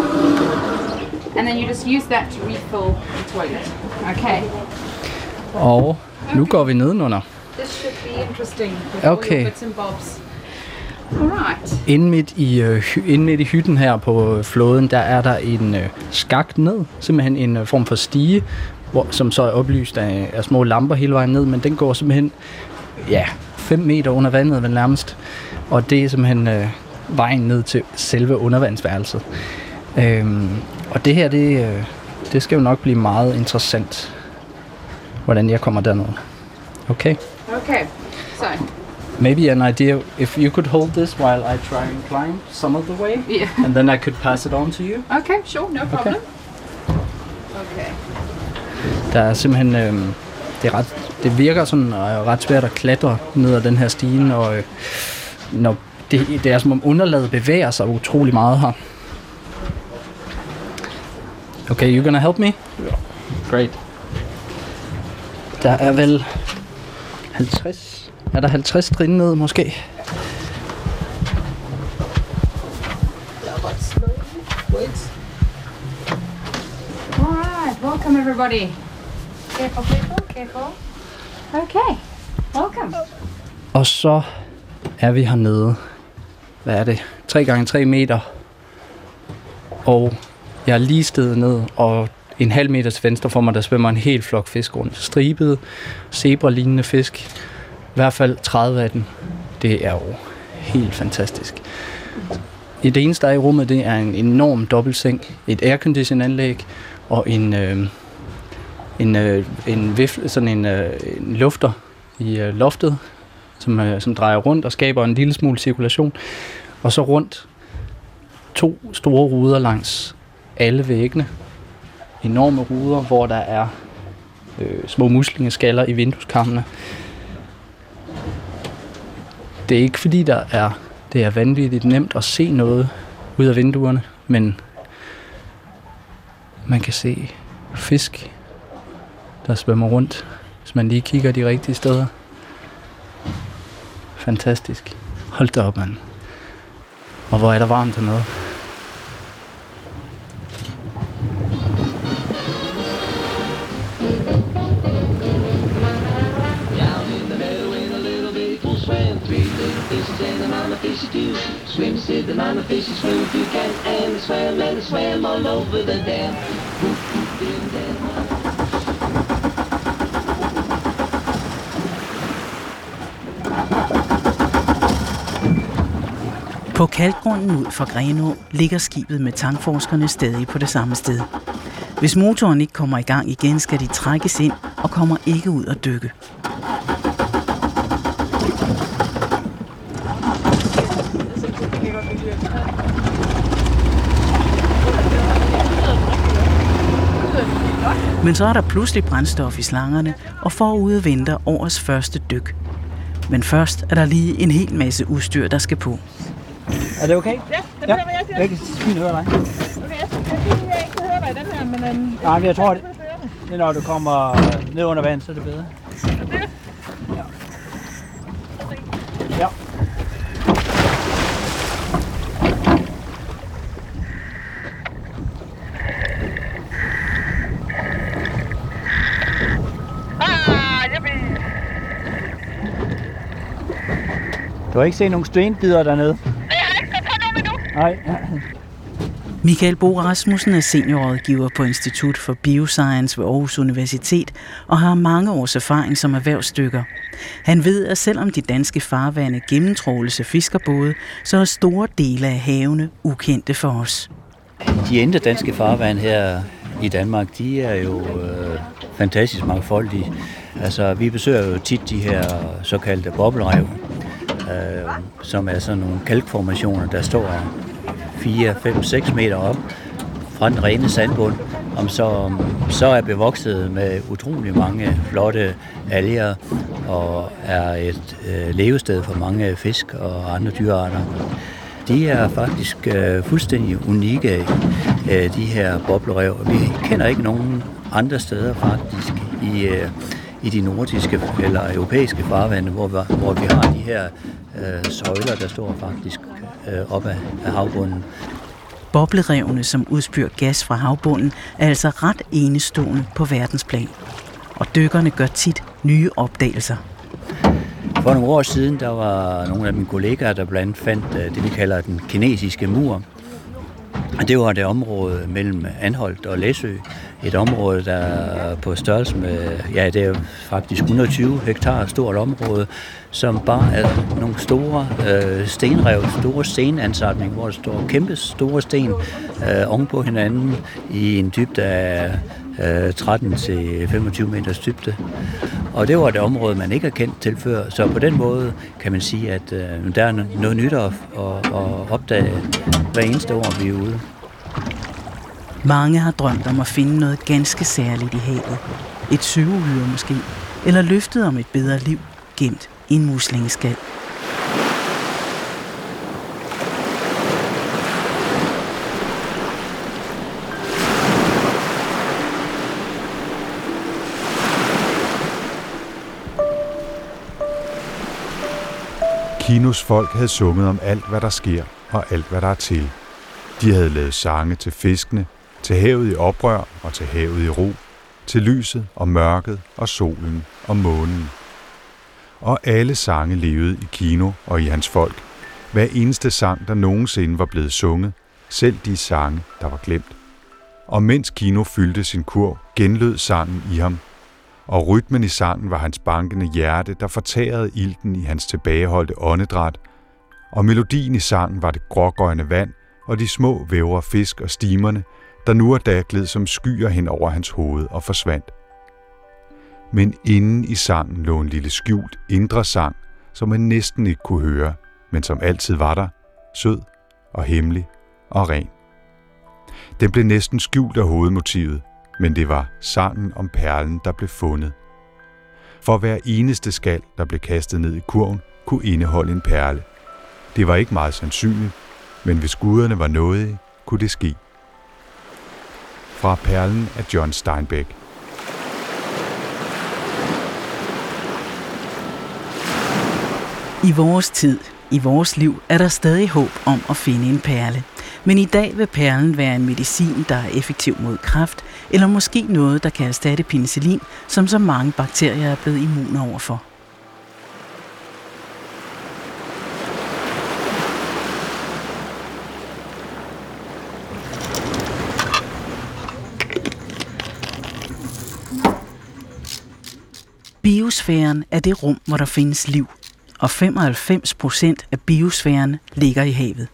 Speaker 10: And then you just use that to refill the toilet. Okay.
Speaker 7: Og nu går vi nedenunder.
Speaker 10: This should be interesting
Speaker 7: Okay.
Speaker 10: bits and bobs. All right.
Speaker 7: Inde midt i, øh, hy- inde midt i hytten her på øh, flåden, der er der en øh, skakt ned. Simpelthen en øh, form for stige, hvor, som så er oplyst af, af små lamper hele vejen ned. Men den går simpelthen ja, 5 meter under vandet vel nærmest. Og det er simpelthen øh, vejen ned til selve undervandsværelset. Øhm, og det her, det, øh, det skal jo nok blive meget interessant, hvordan jeg kommer derned. Okay?
Speaker 10: Okay. So,
Speaker 7: Maybe an idea if you could hold this while I try and climb some of the way,
Speaker 10: Yeah.
Speaker 7: and then I could pass it on to you.
Speaker 10: okay, sure, no problem. Okay.
Speaker 7: Der er simpelthen, øh, det, er ret, det virker sådan øh, ret svært at klatre ned ad den her stige, og øh, når det, det er som om underlaget bevæger sig utrolig meget her. Okay, you gonna help me? Ja. Great. Der er vel 50... Er der 50 trin ned måske?
Speaker 10: Alright, welcome everybody. Careful, careful, careful. Okay, welcome.
Speaker 7: Og så er vi hernede. Hvad er det? 3 gange 3 meter. Og jeg er lige stedet ned, og en halv meter til venstre for mig, der svømmer en hel flok fisk rundt. Stribede, zebra-lignende fisk. I hvert fald 30 af dem. Det er jo helt fantastisk. I det eneste, der er i rummet, det er en enorm dobbeltseng, et aircondition anlæg og en, øh, en, øh, en, vifle, sådan en, øh, en lufter i øh, loftet, som, øh, som drejer rundt og skaber en lille smule cirkulation. Og så rundt to store ruder langs alle væggene. Enorme ruder, hvor der er øh, små muslingeskaller i vindueskammene. Det er ikke fordi, der er, det er vanvittigt nemt at se noget ud af vinduerne, men man kan se fisk, der svømmer rundt, hvis man lige kigger de rigtige steder. Fantastisk. Hold da op, mand. Og hvor er der varmt hernede.
Speaker 13: Swim, said the minor fish, and swim if you can, and they swam and they swam all over the dam. Whoop, whoop, dam.
Speaker 1: På kalkgrunden ud for Grenå ligger skibet med tankforskerne stadig på det samme sted. Hvis motoren ikke kommer i gang igen, skal de trækkes ind og kommer ikke ud at dykke. Men så er der pludselig brændstof i slangerne, og forude venter årets første dyk. Men først er der lige en hel masse udstyr, der skal på.
Speaker 14: Er det okay?
Speaker 6: Ja, den
Speaker 14: Ja.
Speaker 6: jeg til.
Speaker 14: Jeg kan fint høre dig.
Speaker 6: Okay, jeg synes, jeg, jeg ikke kan høre dig i den her, men... øhm,
Speaker 14: Nej, men jeg tror, det, det er, når du kommer ned under vand, så er det bedre. Du har ikke set nogen stenbider dernede? Nej.
Speaker 1: Michael Bo Rasmussen er seniorrådgiver på Institut for Bioscience ved Aarhus Universitet og har mange års erfaring som erhvervsdykker. Han ved, at selvom de danske farvande gennemtråles af fiskerbåde, så er store dele af havene ukendte for os.
Speaker 5: De indre danske farvand her i Danmark, de er jo øh, fantastisk mangfoldige. Altså, vi besøger jo tit de her såkaldte boblerev, øh, som er sådan nogle kalkformationer, der står 4, 5, 6 meter op fra den rene sandbund, om så, så er bevokset med utrolig mange flotte alger og er et øh, levested for mange fisk og andre dyrearter. De er faktisk øh, fuldstændig unikke, øh, de her boblerev. Vi kender ikke nogen andre steder faktisk i, øh, i de nordiske eller europæiske farvande, hvor hvor vi har de her øh, søjler, der står faktisk øh, op af, af havbunden.
Speaker 1: Boblerevene, som udspyr gas fra havbunden, er altså ret enestående på verdensplan. Og dykkerne gør tit nye opdagelser.
Speaker 5: For nogle år siden, der var nogle af mine kollegaer, der blandt andet fandt øh, det, vi kalder den kinesiske mur. Og det var det område mellem Anholdt og Læsø. Et område, der er på størrelse med, ja, det er faktisk 120 hektar stort område, som bare er nogle store øh, stenrev, store stenansatning, hvor der står kæmpe store sten øh, oven på hinanden i en dybde af øh, 13-25 meters dybde. Og det var det område, man ikke har kendt til før. Så på den måde kan man sige, at øh, der er noget nyt at, at, at opdage hver eneste år, vi er ude.
Speaker 1: Mange har drømt om at finde noget ganske særligt i havet. Et søgeuhyre måske. Eller løftet om et bedre liv gemt i en muslingeskal.
Speaker 9: Kinos folk havde sunget om alt, hvad der sker og alt, hvad der er til. De havde lavet sange til fiskene, til havet i oprør og til havet i ro, til lyset og mørket og solen og månen. Og alle sange levede i Kino og i hans folk. Hver eneste sang, der nogensinde var blevet sunget, selv de sange, der var glemt. Og mens Kino fyldte sin kurv, genlød sangen i ham, og rytmen i sangen var hans bankende hjerte, der fortærede ilten i hans tilbageholdte åndedræt, og melodien i sangen var det grågrønne vand og de små vævre fisk og stimerne, der nu og da gled som skyer hen over hans hoved og forsvandt. Men inden i sangen lå en lille skjult indre sang, som man næsten ikke kunne høre, men som altid var der, sød og hemmelig og ren. Den blev næsten skjult af hovedmotivet, men det var sangen om perlen, der blev fundet. For hver eneste skal, der blev kastet ned i kurven, kunne indeholde en perle. Det var ikke meget sandsynligt, men hvis guderne var nådige, kunne det ske. Fra Perlen af John Steinbeck.
Speaker 1: I vores tid, i vores liv, er der stadig håb om at finde en perle. Men i dag vil perlen være en medicin, der er effektiv mod kræft, eller måske noget, der kan erstatte penicillin, som så mange bakterier er blevet immune overfor. Biosfæren er det rum, hvor der findes liv, og 95 procent af biosfæren ligger i havet.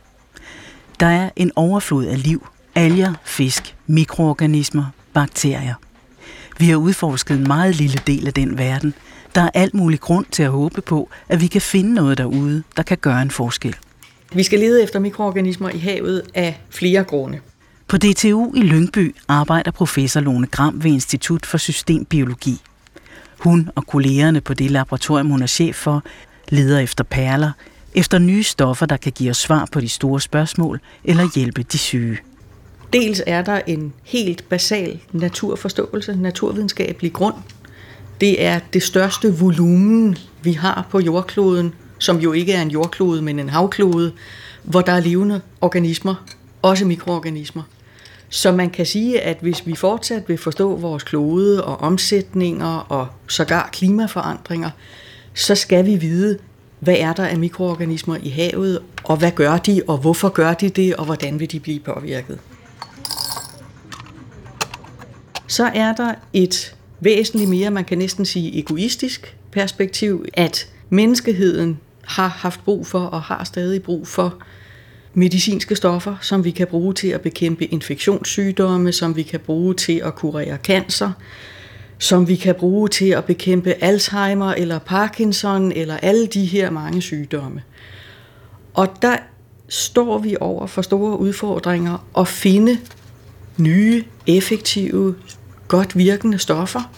Speaker 1: Der er en overflod af liv, alger, fisk, mikroorganismer, bakterier. Vi har udforsket en meget lille del af den verden. Der er alt mulig grund til at håbe på, at vi kan finde noget derude, der kan gøre en forskel.
Speaker 2: Vi skal lede efter mikroorganismer i havet af flere grunde.
Speaker 1: På DTU i Lyngby arbejder professor Lone Gram ved Institut for Systembiologi. Hun og kollegerne på det laboratorium, hun er chef for, leder efter perler, efter nye stoffer, der kan give os svar på de store spørgsmål eller hjælpe de syge.
Speaker 2: Dels er der en helt basal naturforståelse, naturvidenskabelig grund. Det er det største volumen, vi har på jordkloden, som jo ikke er en jordklode, men en havklode, hvor der er levende organismer, også mikroorganismer. Så man kan sige, at hvis vi fortsat vil forstå vores klode og omsætninger og sågar klimaforandringer, så skal vi vide, hvad er der af mikroorganismer i havet, og hvad gør de, og hvorfor gør de det, og hvordan vil de blive påvirket. Så er der et væsentligt mere, man kan næsten sige egoistisk perspektiv, at menneskeheden har haft brug for og har stadig brug for medicinske stoffer, som vi kan bruge til at bekæmpe infektionssygdomme, som vi kan bruge til at kurere cancer, som vi kan bruge til at bekæmpe Alzheimer eller Parkinson eller alle de her mange sygdomme. Og der står vi over for store udfordringer at finde nye, effektive, godt virkende stoffer.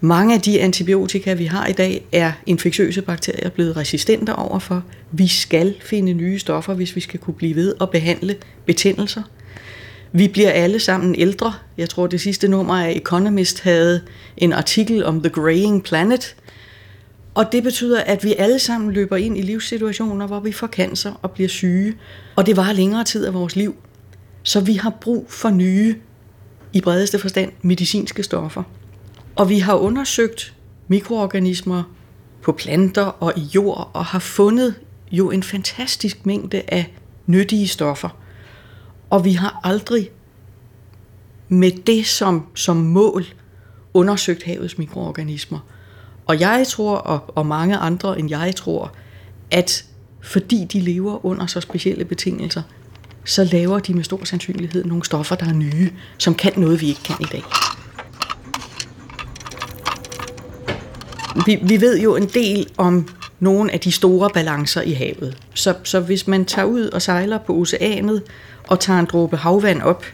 Speaker 2: Mange af de antibiotika, vi har i dag, er infektiøse bakterier blevet resistente overfor. Vi skal finde nye stoffer, hvis vi skal kunne blive ved at behandle betændelser. Vi bliver alle sammen ældre. Jeg tror, det sidste nummer af Economist havde en artikel om The Graying Planet. Og det betyder, at vi alle sammen løber ind i livssituationer, hvor vi får cancer og bliver syge. Og det var længere tid af vores liv. Så vi har brug for nye, i bredeste forstand, medicinske stoffer. Og vi har undersøgt mikroorganismer på planter og i jord, og har fundet jo en fantastisk mængde af nyttige stoffer. Og vi har aldrig med det som, som mål undersøgt havets mikroorganismer. Og jeg tror, og, og mange andre end jeg tror, at fordi de lever under så specielle betingelser, så laver de med stor sandsynlighed nogle stoffer, der er nye, som kan noget, vi ikke kan i dag. Vi, vi ved jo en del om nogle af de store balancer i havet. Så, så hvis man tager ud og sejler på oceanet og tager en dråbe havvand op,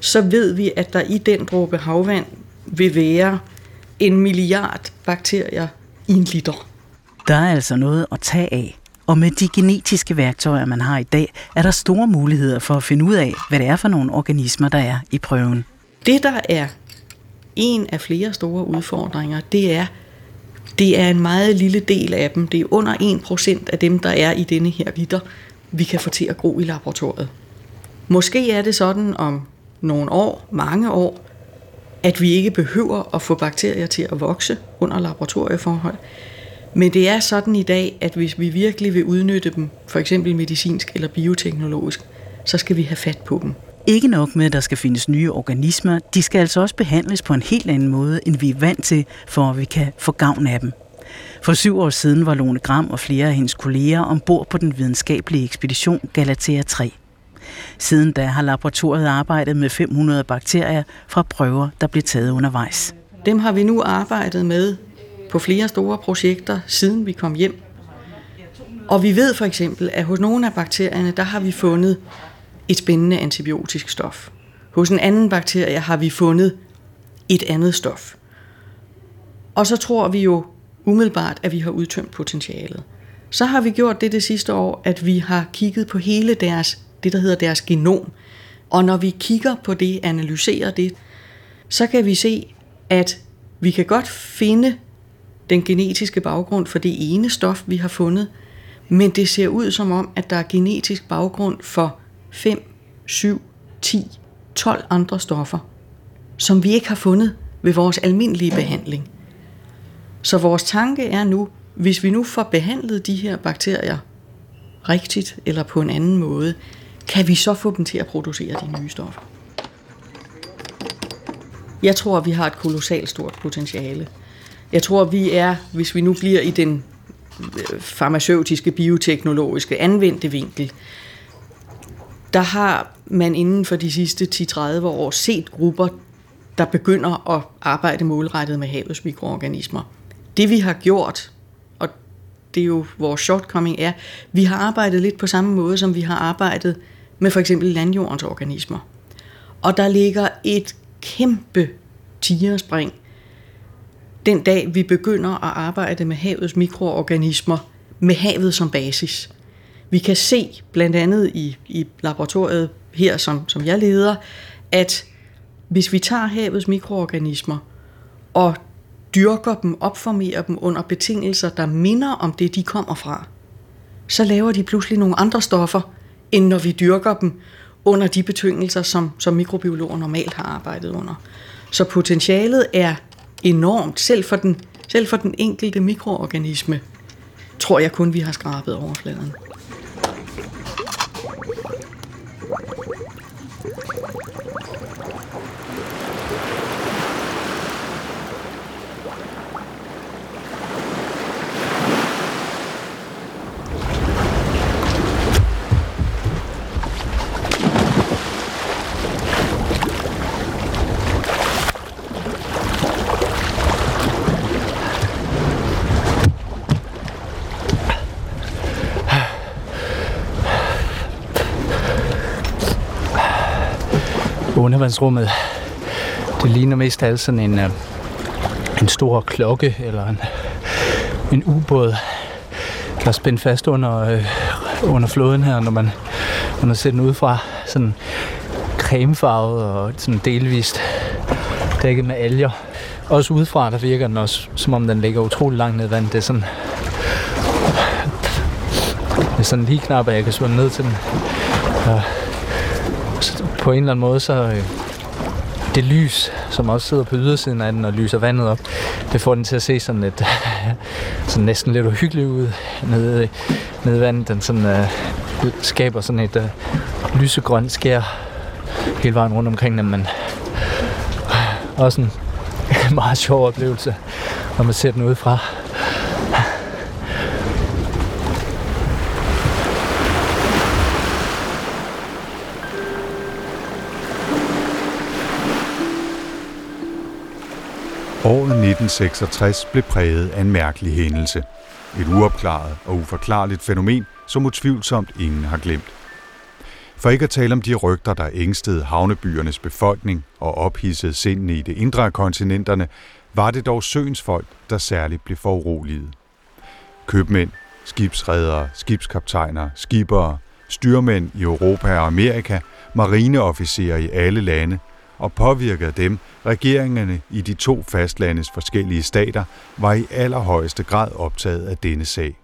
Speaker 2: så ved vi, at der i den dråbe havvand vil være en milliard bakterier i en liter.
Speaker 1: Der er altså noget at tage af. Og med de genetiske værktøjer, man har i dag, er der store muligheder for at finde ud af, hvad det er for nogle organismer, der er i prøven.
Speaker 2: Det, der er en af flere store udfordringer, det er det er en meget lille del af dem. Det er under 1% af dem, der er i denne her vitter, vi kan få til at gro i laboratoriet. Måske er det sådan om nogle år, mange år, at vi ikke behøver at få bakterier til at vokse under laboratorieforhold. Men det er sådan i dag, at hvis vi virkelig vil udnytte dem, for eksempel medicinsk eller bioteknologisk, så skal vi have fat på dem.
Speaker 1: Ikke nok med, at der skal findes nye organismer, de skal altså også behandles på en helt anden måde, end vi er vant til, for at vi kan få gavn af dem. For syv år siden var Lone Gram og flere af hendes kolleger ombord på den videnskabelige ekspedition Galatea 3. Siden da har laboratoriet arbejdet med 500 bakterier fra prøver, der blev taget undervejs.
Speaker 2: Dem har vi nu arbejdet med på flere store projekter, siden vi kom hjem. Og vi ved for eksempel, at hos nogle af bakterierne, der har vi fundet et spændende antibiotisk stof. Hos en anden bakterie har vi fundet et andet stof. Og så tror vi jo umiddelbart, at vi har udtømt potentialet. Så har vi gjort det det sidste år, at vi har kigget på hele deres, det der hedder deres genom. Og når vi kigger på det, analyserer det, så kan vi se, at vi kan godt finde den genetiske baggrund for det ene stof, vi har fundet, men det ser ud som om, at der er genetisk baggrund for 5, 7, 10, 12 andre stoffer, som vi ikke har fundet ved vores almindelige behandling. Så vores tanke er nu, hvis vi nu får behandlet de her bakterier rigtigt eller på en anden måde, kan vi så få dem til at producere de nye stoffer. Jeg tror, vi har et kolossalt stort potentiale. Jeg tror, vi er, hvis vi nu bliver i den øh, farmaceutiske, bioteknologiske anvendte vinkel, der har man inden for de sidste 10-30 år set grupper, der begynder at arbejde målrettet med havets mikroorganismer. Det vi har gjort, og det er jo vores shortcoming, er, vi har arbejdet lidt på samme måde, som vi har arbejdet med for eksempel landjordens organismer. Og der ligger et kæmpe tigerspring den dag, vi begynder at arbejde med havets mikroorganismer, med havet som basis. Vi kan se, blandt andet i, i laboratoriet her, som, som jeg leder, at hvis vi tager havets mikroorganismer og dyrker dem, opformerer dem under betingelser, der minder om det, de kommer fra, så laver de pludselig nogle andre stoffer, end når vi dyrker dem under de betingelser, som, som mikrobiologer normalt har arbejdet under. Så potentialet er enormt, selv for den, selv for den enkelte mikroorganisme, tror jeg kun, vi har skrabet overfladen.
Speaker 7: Undervandsrummet, det ligner mest af alt sådan en, øh, en stor klokke eller en, en ubåd, der er spændt fast under, øh, under floden her, når man, når man ser den udefra. Sådan cremefarvet og sådan delvist dækket med alger. Også udefra, der virker den også, som om den ligger utrolig langt ned i vandet. Det er sådan, det er sådan lige knap, at jeg kan svømme ned til den. Og på en eller anden måde, så øh, det lys, som også sidder på ydersiden af den og lyser vandet op, det får den til at se sådan lidt, sådan næsten lidt uhyggeligt ud nede, nede i vandet. Den sådan, øh, skaber sådan et øh, lysegrønt skær hele vejen rundt omkring den, men også en meget sjov oplevelse, når man ser den udefra.
Speaker 9: Året 1966 blev præget af en mærkelig hændelse. Et uopklaret og uforklarligt fænomen, som utvivlsomt ingen har glemt. For ikke at tale om de rygter, der ængstede havnebyernes befolkning og ophidsede sindene i det indre af kontinenterne, var det dog søens folk, der særligt blev foruroliget. Købmænd, skibsredere, skibskaptajner, skibere, styrmænd i Europa og Amerika, marineofficerer i alle lande og påvirket dem, regeringerne i de to fastlandes forskellige stater var i allerhøjeste grad optaget af denne sag.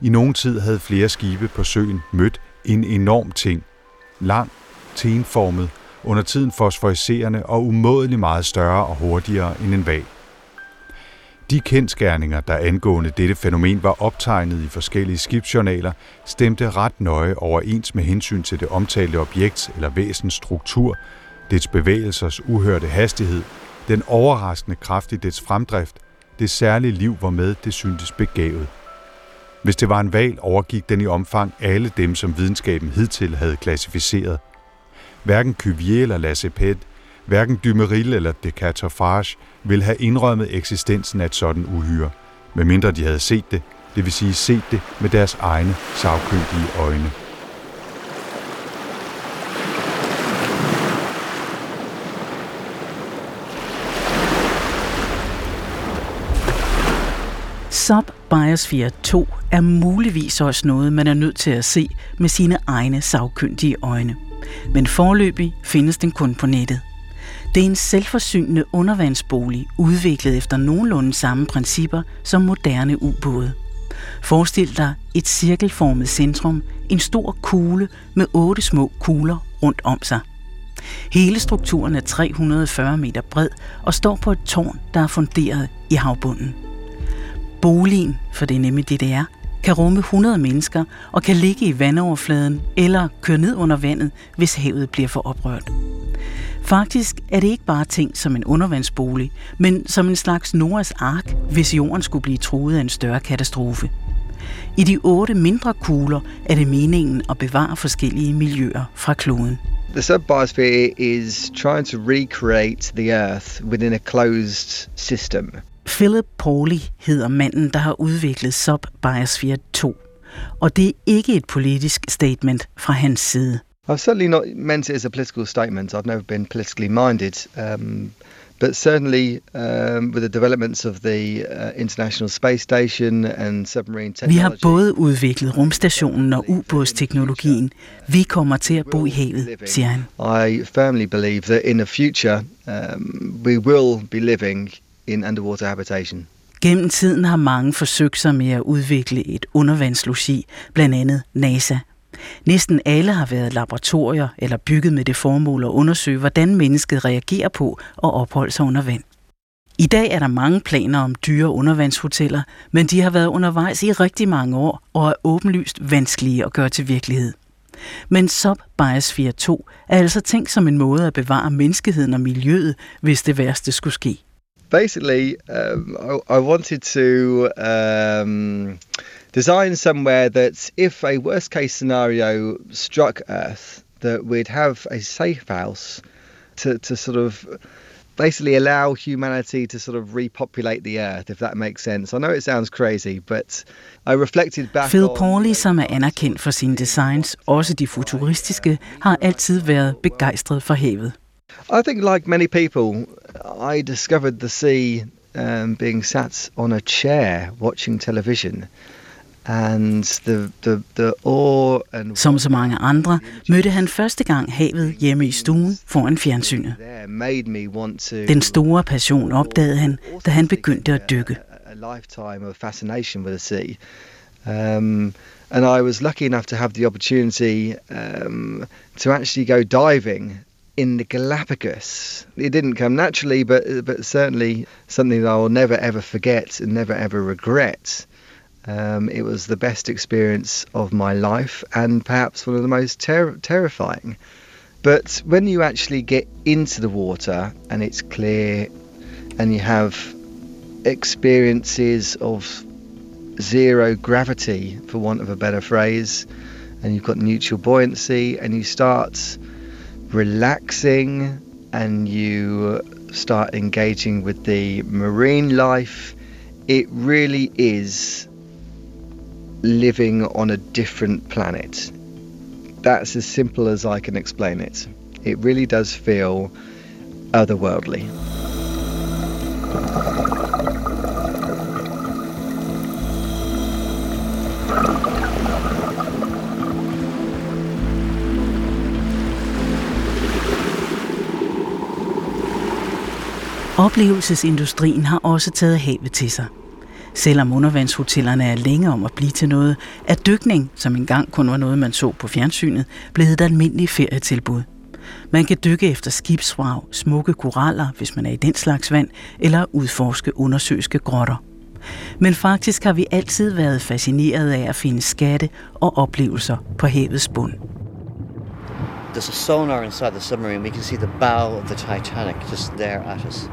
Speaker 9: I nogen tid havde flere skibe på søen mødt en enorm ting. Lang, tenformet, under tiden fosforiserende og umådelig meget større og hurtigere end en val. De kendskærninger, der angående dette fænomen var optegnet i forskellige skibsjournaler, stemte ret nøje overens med hensyn til det omtalte objekts eller væsens struktur, dets bevægelsers uhørte hastighed, den overraskende kraft i dets fremdrift, det særlige liv, hvormed det syntes begavet. Hvis det var en val, overgik den i omfang alle dem, som videnskaben hidtil havde klassificeret. Hverken Cuvier eller Lassepet, hverken Dumeril eller Descartes ville have indrømmet eksistensen af et sådan uhyre, medmindre de havde set det, det vil sige set det med deres egne sagkyndige øjne.
Speaker 1: Sub-Biosphere 2 er muligvis også noget, man er nødt til at se med sine egne sagkyndige øjne. Men forløbig findes den kun på nettet. Det er en selvforsynende undervandsbolig, udviklet efter nogenlunde samme principper som moderne ubåde. Forestil dig et cirkelformet centrum, en stor kugle med otte små kugler rundt om sig. Hele strukturen er 340 meter bred og står på et tårn, der er funderet i havbunden. Boligen, for det er nemlig det, det er, kan rumme 100 mennesker og kan ligge i vandoverfladen eller køre ned under vandet, hvis havet bliver for oprørt. Faktisk er det ikke bare ting som en undervandsbolig, men som en slags Noras ark, hvis jorden skulle blive truet af en større katastrofe. I de otte mindre kugler er det meningen at bevare forskellige miljøer fra kloden.
Speaker 4: The subbiosphere is trying to recreate the Earth within a closed system.
Speaker 1: Philip Pauli hedder manden, der har udviklet Sub-Biosphere 2. Og det er ikke et politisk statement fra hans side.
Speaker 4: I've certainly not meant it as a political statement. I've never been politically minded. Um, but certainly um, with the developments of the uh, International Space Station and submarine technology.
Speaker 1: Vi har både udviklet rumstationen og ubådsteknologien. Vi kommer til at bo i havet, siger han.
Speaker 4: I firmly believe that in the future um, we will be living in underwater habitation.
Speaker 1: Gennem tiden har mange forsøgt sig med at udvikle et undervandslogi, blandt andet NASA. Næsten alle har været laboratorier eller bygget med det formål at undersøge, hvordan mennesket reagerer på og opholde sig under vand. I dag er der mange planer om dyre undervandshoteller, men de har været undervejs i rigtig mange år og er åbenlyst vanskelige at gøre til virkelighed. Men SOP Biosphere 2 er altså tænkt som en måde at bevare menneskeheden og miljøet, hvis det værste skulle ske.
Speaker 4: Basically, um, I, I wanted to um, design somewhere that if a worst case scenario struck Earth, that we'd have a safe house to, to sort of basically allow humanity to sort of repopulate the earth, if that makes sense. I know it sounds crazy, but I reflected back
Speaker 1: Phil Pauli, som er anerkendt for sine designs, også de futuristiske, har altid været begejstret for havet.
Speaker 4: I think, like many people, I discovered the sea um, being sat on a chair watching television. And the, the, the awe and
Speaker 1: Som så mange andre mødte han første gang havet hjemme i stuen foran fjernsynet. Den store passion opdagede han, da han begyndte at dykke.
Speaker 4: a lifetime of fascination with the sea. Um, and I was lucky enough to have the opportunity um, to actually go diving in the Galapagos. It didn't come naturally, but but certainly something that I will never ever forget and never ever regret. Um, it was the best experience of my life and perhaps one of the most ter- terrifying. But when you actually get into the water and it's clear and you have experiences of zero gravity, for want of a better phrase, and you've got neutral buoyancy and you start relaxing and you start engaging with the marine life, it really is living on a different planet. That's as simple as I can explain it. It really does feel otherworldly.
Speaker 1: Oplevelsesindustrien har også taget havet til sig. Selvom undervandshotellerne er længe om at blive til noget, er dykning, som engang kun var noget, man så på fjernsynet, blevet et almindeligt ferietilbud. Man kan dykke efter skibsvrag, smukke koraller, hvis man er i den slags vand, eller udforske undersøiske grotter. Men faktisk har vi altid været fascineret af at finde skatte og oplevelser på havets bund.
Speaker 15: There's a sonar inside the submarine. We can see the bow of the Titanic just there at us.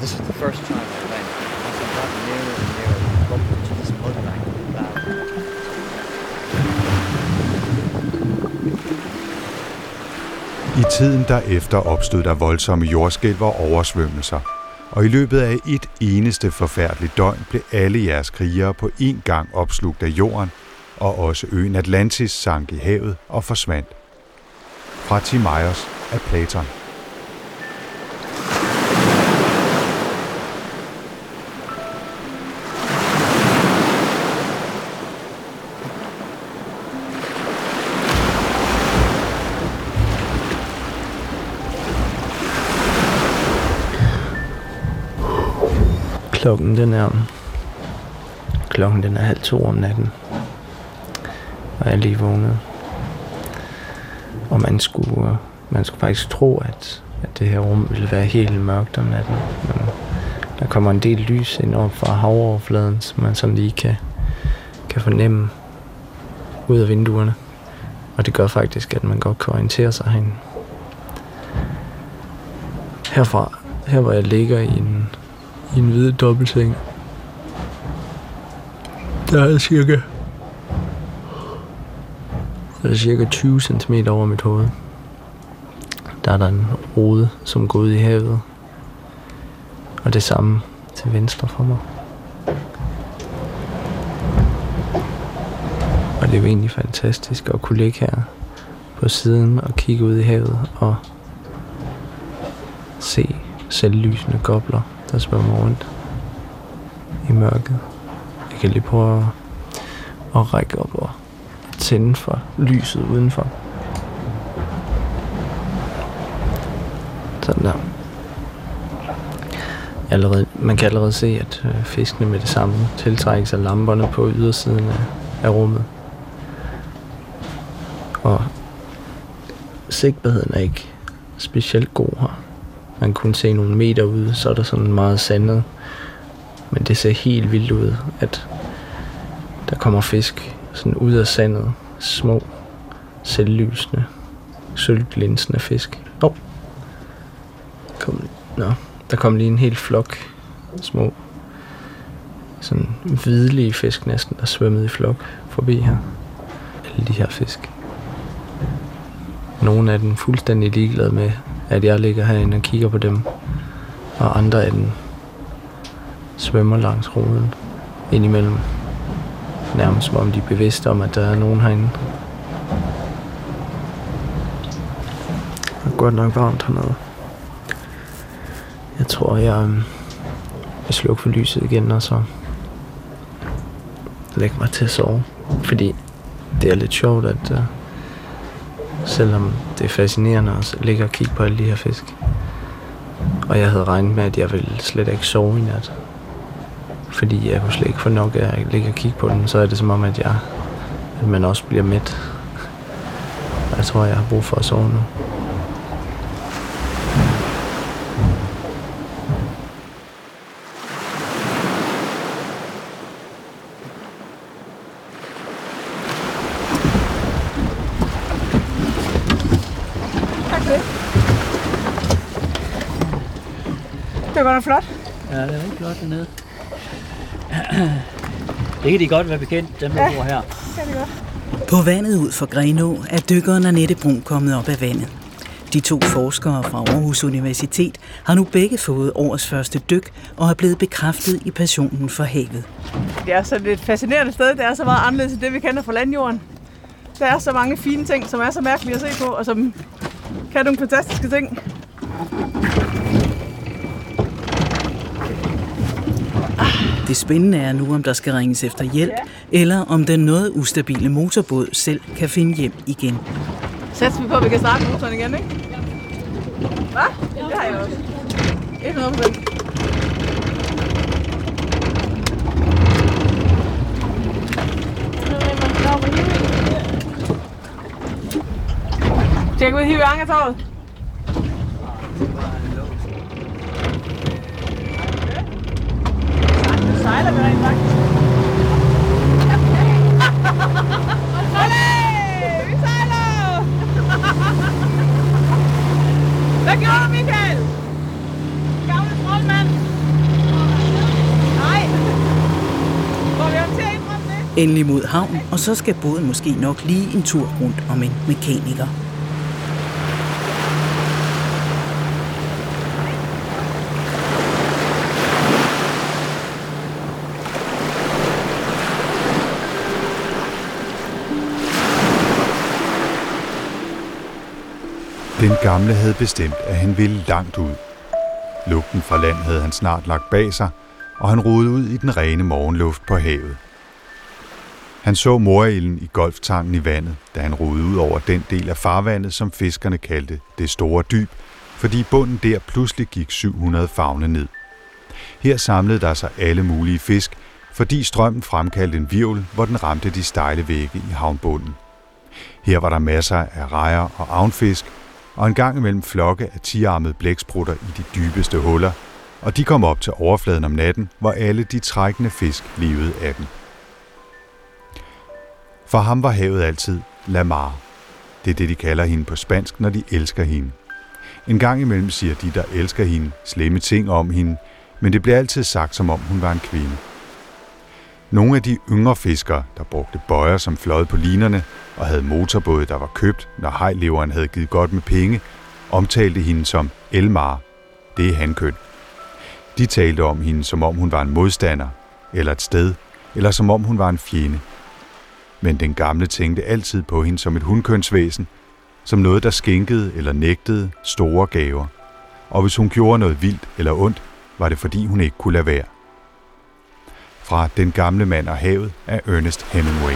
Speaker 15: This is the first time I went. As we got nearer and nearer we bumped into this mudbank in the valley.
Speaker 9: I tiden derefter opstod der voldsomme jordskælv og oversvømmelser, og i løbet af et eneste forfærdeligt døgn blev alle jeres krigere på én gang opslugt af jorden, og også øen Atlantis sank i havet og forsvandt. Fra Timaeus af Platon.
Speaker 16: Klokken den er Klokken den er halv to om natten. Og jeg er lige vågnet. Og man skulle, man skulle faktisk tro, at, at det her rum ville være helt mørkt om natten. Men der kommer en del lys ind op fra havoverfladen, som man sådan lige kan, kan fornemme ud af vinduerne. Og det gør faktisk, at man godt kan orientere sig herinde. Herfra, her hvor jeg ligger i en, i en hvid dobbeltseng, der er cirka der er cirka 20 cm over mit hoved. Der er der en rode, som går ud i havet. Og det samme til venstre for mig. Og det er jo egentlig fantastisk at kunne ligge her på siden og kigge ud i havet og se selvlysende gobler, der svømmer rundt i mørket. Jeg kan lige prøve at, at række op og tænde for lyset udenfor. Sådan der. Allerede, man kan allerede se, at øh, fiskene med det samme tiltrækkes af lamperne på ydersiden af, af rummet. Og sigtbarheden er ikke specielt god her. Man kunne se nogle meter ude, så er der sådan meget sandet. Men det ser helt vildt ud, at der kommer fisk sådan ud af sandet. Små, selvlysende, sølvglinsende fisk. Åh, oh. kom, nå, der kom lige en hel flok små, sådan hvidlige fisk næsten, der svømmede i flok forbi her. Alle de her fisk. Nogle af dem fuldstændig ligeglade med, at jeg ligger herinde og kigger på dem. Og andre af dem svømmer langs roden indimellem. Nærmest som om de er bevidste om, at der er nogen herinde. Det er godt nok varmt hernede. Jeg tror, jeg øhm, vil slukke for lyset igen, og så lægge mig til at sove. Fordi det er lidt sjovt, at uh, selvom det er fascinerende at ligge og kigge på alle de her fisk. Og jeg havde regnet med, at jeg ville slet ikke sove i nat. Fordi jeg kunne slet ikke få nok af at ligge og kigge på den. Så er det som om, at, jeg, at man også bliver mæt. Jeg tror, jeg har brug for at sove nu.
Speaker 6: Tak for det. Det var godt nok flot.
Speaker 14: Ja, det er rigtig flot dernede. Det kan de godt være bekendt, dem der
Speaker 6: Ja.
Speaker 14: bor her.
Speaker 6: Kan det godt.
Speaker 1: På vandet ud for Grenå er dykkeren Annette Brun kommet op af vandet. De to forskere fra Aarhus Universitet har nu begge fået årets første dyk og er blevet bekræftet i passionen for havet.
Speaker 6: Det er sådan et fascinerende sted. Det er så meget anderledes end det, vi kender fra landjorden. Der er så mange fine ting, som er så mærkelige at se på, og som kan nogle fantastiske ting.
Speaker 1: Det spændende er nu, om der skal ringes efter hjælp, eller om den noget ustabile motorbåd selv kan finde hjem igen.
Speaker 6: Sæt vi på, at vi kan starte motoren igen, ikke? Hvad? Det har jeg også. 100 procent. Skal jeg gå ud og hive i ankertåret? Nu sejler vi rent faktisk. Olé! Vi sejler! Hvad Michael? Gamle troldmand. Nej. Får vi ham til at indrømme det?
Speaker 1: Endelig mod havn, og så skal båden måske nok lige en tur rundt om en mekaniker.
Speaker 9: Den gamle havde bestemt, at han ville langt ud. Lugten fra land havde han snart lagt bag sig, og han rodede ud i den rene morgenluft på havet. Han så morilden i golftangen i vandet, da han rodede ud over den del af farvandet, som fiskerne kaldte det store dyb, fordi bunden der pludselig gik 700 fagne ned. Her samlede der sig alle mulige fisk, fordi strømmen fremkaldte en virvel, hvor den ramte de stejle vægge i havnbunden. Her var der masser af rejer og avnfisk, og en gang imellem flokke af tiarmede blæksprutter i de dybeste huller, og de kom op til overfladen om natten, hvor alle de trækkende fisk levede af dem. For ham var havet altid La Mar. Det er det, de kalder hende på spansk, når de elsker hende. En gang imellem siger de, der elsker hende, slemme ting om hende, men det bliver altid sagt, som om hun var en kvinde. Nogle af de yngre fiskere, der brugte bøjer som fløjet på linerne og havde motorbåde, der var købt, når hejleveren havde givet godt med penge, omtalte hende som Elmar. Det er hankøn. De talte om hende, som om hun var en modstander, eller et sted, eller som om hun var en fjende. Men den gamle tænkte altid på hende som et hundkønsvæsen, som noget, der skænkede eller nægtede store gaver. Og hvis hun gjorde noget vildt eller ondt, var det fordi hun ikke kunne lade være. Fra Den gamle mand og havet af Ernest Hemingway.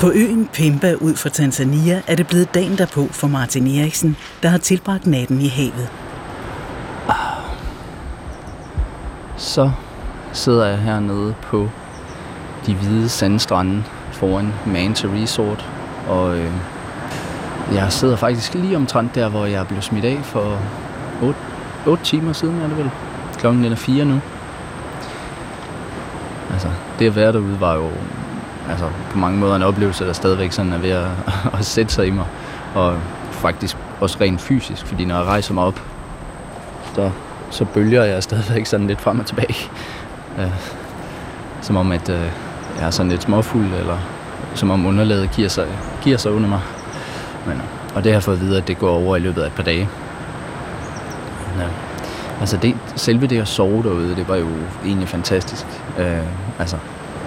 Speaker 1: På øen Pemba ud for Tanzania er det blevet dagen derpå for Martin Eriksen, der har tilbragt natten i havet.
Speaker 7: Så sidder jeg hernede på de hvide sandstrande foran Manta Resort, og øh, jeg sidder faktisk lige omtrent der, hvor jeg blev smidt af for 8, 8 timer siden, er det vel? Klokken er 4 nu. Altså, det at være derude var jo altså, på mange måder en oplevelse, der stadigvæk sådan er ved at, at sætte sig i mig. Og faktisk også rent fysisk, fordi når jeg rejser mig op, så, så bølger jeg stadigvæk sådan lidt frem og tilbage. Øh, som om, at øh, jeg er sådan lidt småfuld, eller som om underlaget giver sig, giver sig under mig. Men, og det har jeg fået at vide, at det går over i løbet af et par dage. Ja. Altså det, selve det at sove derude, det var jo egentlig fantastisk. Øh, altså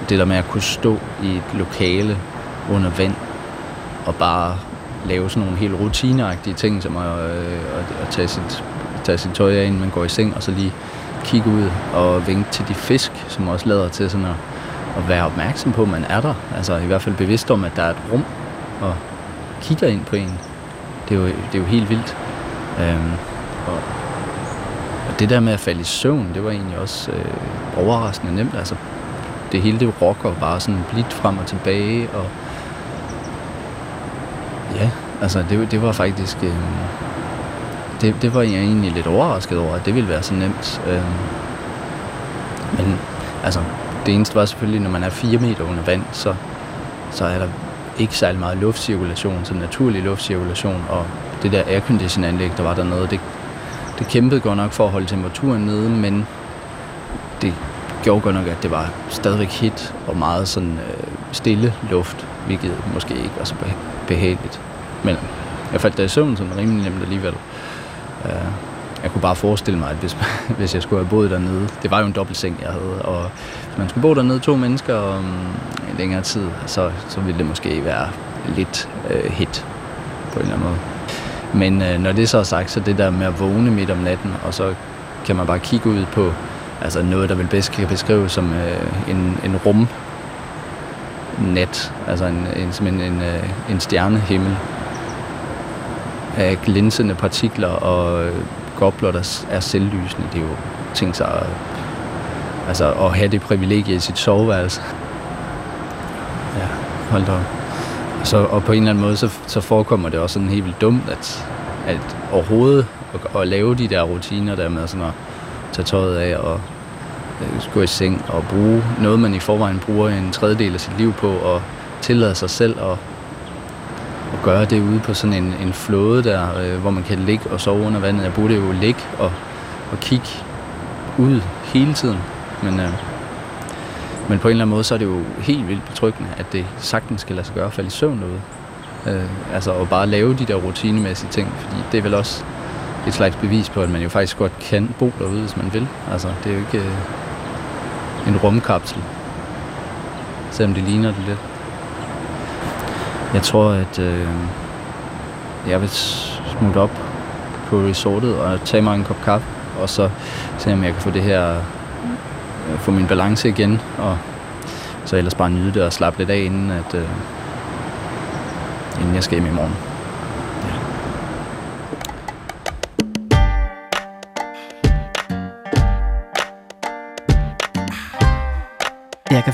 Speaker 7: det der med at kunne stå i et lokale under vand og bare lave sådan nogle helt rutineagtige ting, som at, øh, at, at tage, sit, tage sit tøj af, inden man går i seng, og så lige kigge ud og vinke til de fisk, som også lader til sådan at, at være opmærksom på, at man er der. Altså i hvert fald bevidst om, at der er et rum, og kigger ind på en. Det er jo, det er jo helt vildt. Øhm, og, og det der med at falde i søvn, det var egentlig også øh, overraskende nemt. Altså det hele det rocker bare sådan blidt frem og tilbage, og ja, altså det, det var faktisk, øh, det, det var jeg egentlig lidt overrasket over, at det ville være så nemt. Øh, men altså, det eneste var selvfølgelig, når man er 4 meter under vand, så, så er der ikke særlig meget luftcirkulation, så naturlig luftcirkulation, og det der aircondition-anlæg, der var dernede, det, det kæmpede godt nok for at holde temperaturen nede, men det gjorde godt nok, at det var stadigvæk hit og meget sådan øh, stille luft, hvilket måske ikke var så behageligt. Men jeg faldt der i søvn sådan rimelig nemt alligevel. Øh, jeg kunne bare forestille mig, at hvis, hvis jeg skulle have boet dernede, det var jo en dobbelt seng, jeg havde, og hvis man skulle bo dernede to mennesker um, om en længere tid, så, så ville det måske være lidt øh, hit på en eller anden måde. Men øh, når det så er sagt, så det der med at vågne midt om natten, og så kan man bare kigge ud på altså noget, der vil bedst kan beskrives som øh, en, en rum net, altså en, en, som en, en, øh, en stjernehimmel af glinsende partikler og øh, gobler, der er selvlysende. Det er jo ting sig altså, at have det privilegie i sit soveværelse. Ja, hold da op. Så, og på en eller anden måde, så, så forekommer det også sådan helt vildt dumt, at, at overhovedet at, at lave de der rutiner der med sådan at tage tøjet af og øh, gå i seng og bruge noget, man i forvejen bruger en tredjedel af sit liv på og tillade sig selv at, at gøre det ude på sådan en, en flåde der, øh, hvor man kan ligge og sove under vandet. Jeg burde jo ligge og, og kigge ud hele tiden, men, øh, men på en eller anden måde, så er det jo helt vildt betryggende, at det sagtens skal lade sig gøre at falde i søvn derude. Øh, altså at bare lave de der rutinemæssige ting, fordi det er vel også et slags bevis på, at man jo faktisk godt kan bo derude, hvis man vil. Altså, det er jo ikke øh, en rumkapsel, selvom det ligner det lidt. Jeg tror, at øh, jeg vil smutte op på resortet og tage mig en kop kaffe, og så se, om jeg kan få det her, øh, få min balance igen, og så ellers bare nyde det og slappe lidt af, inden, at, øh, inden jeg skal hjem i morgen.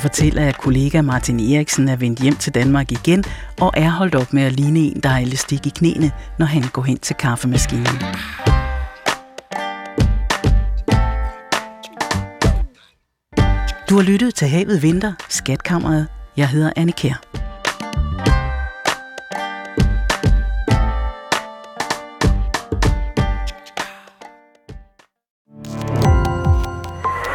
Speaker 1: Fortælle, at kollega Martin Eriksen er vendt hjem til Danmark igen og er holdt op med at ligne en, der har elastik i knæene, når han går hen til kaffemaskinen. Du har lyttet til Havet Vinter, Skatkammeret. Jeg hedder Anne Kjær.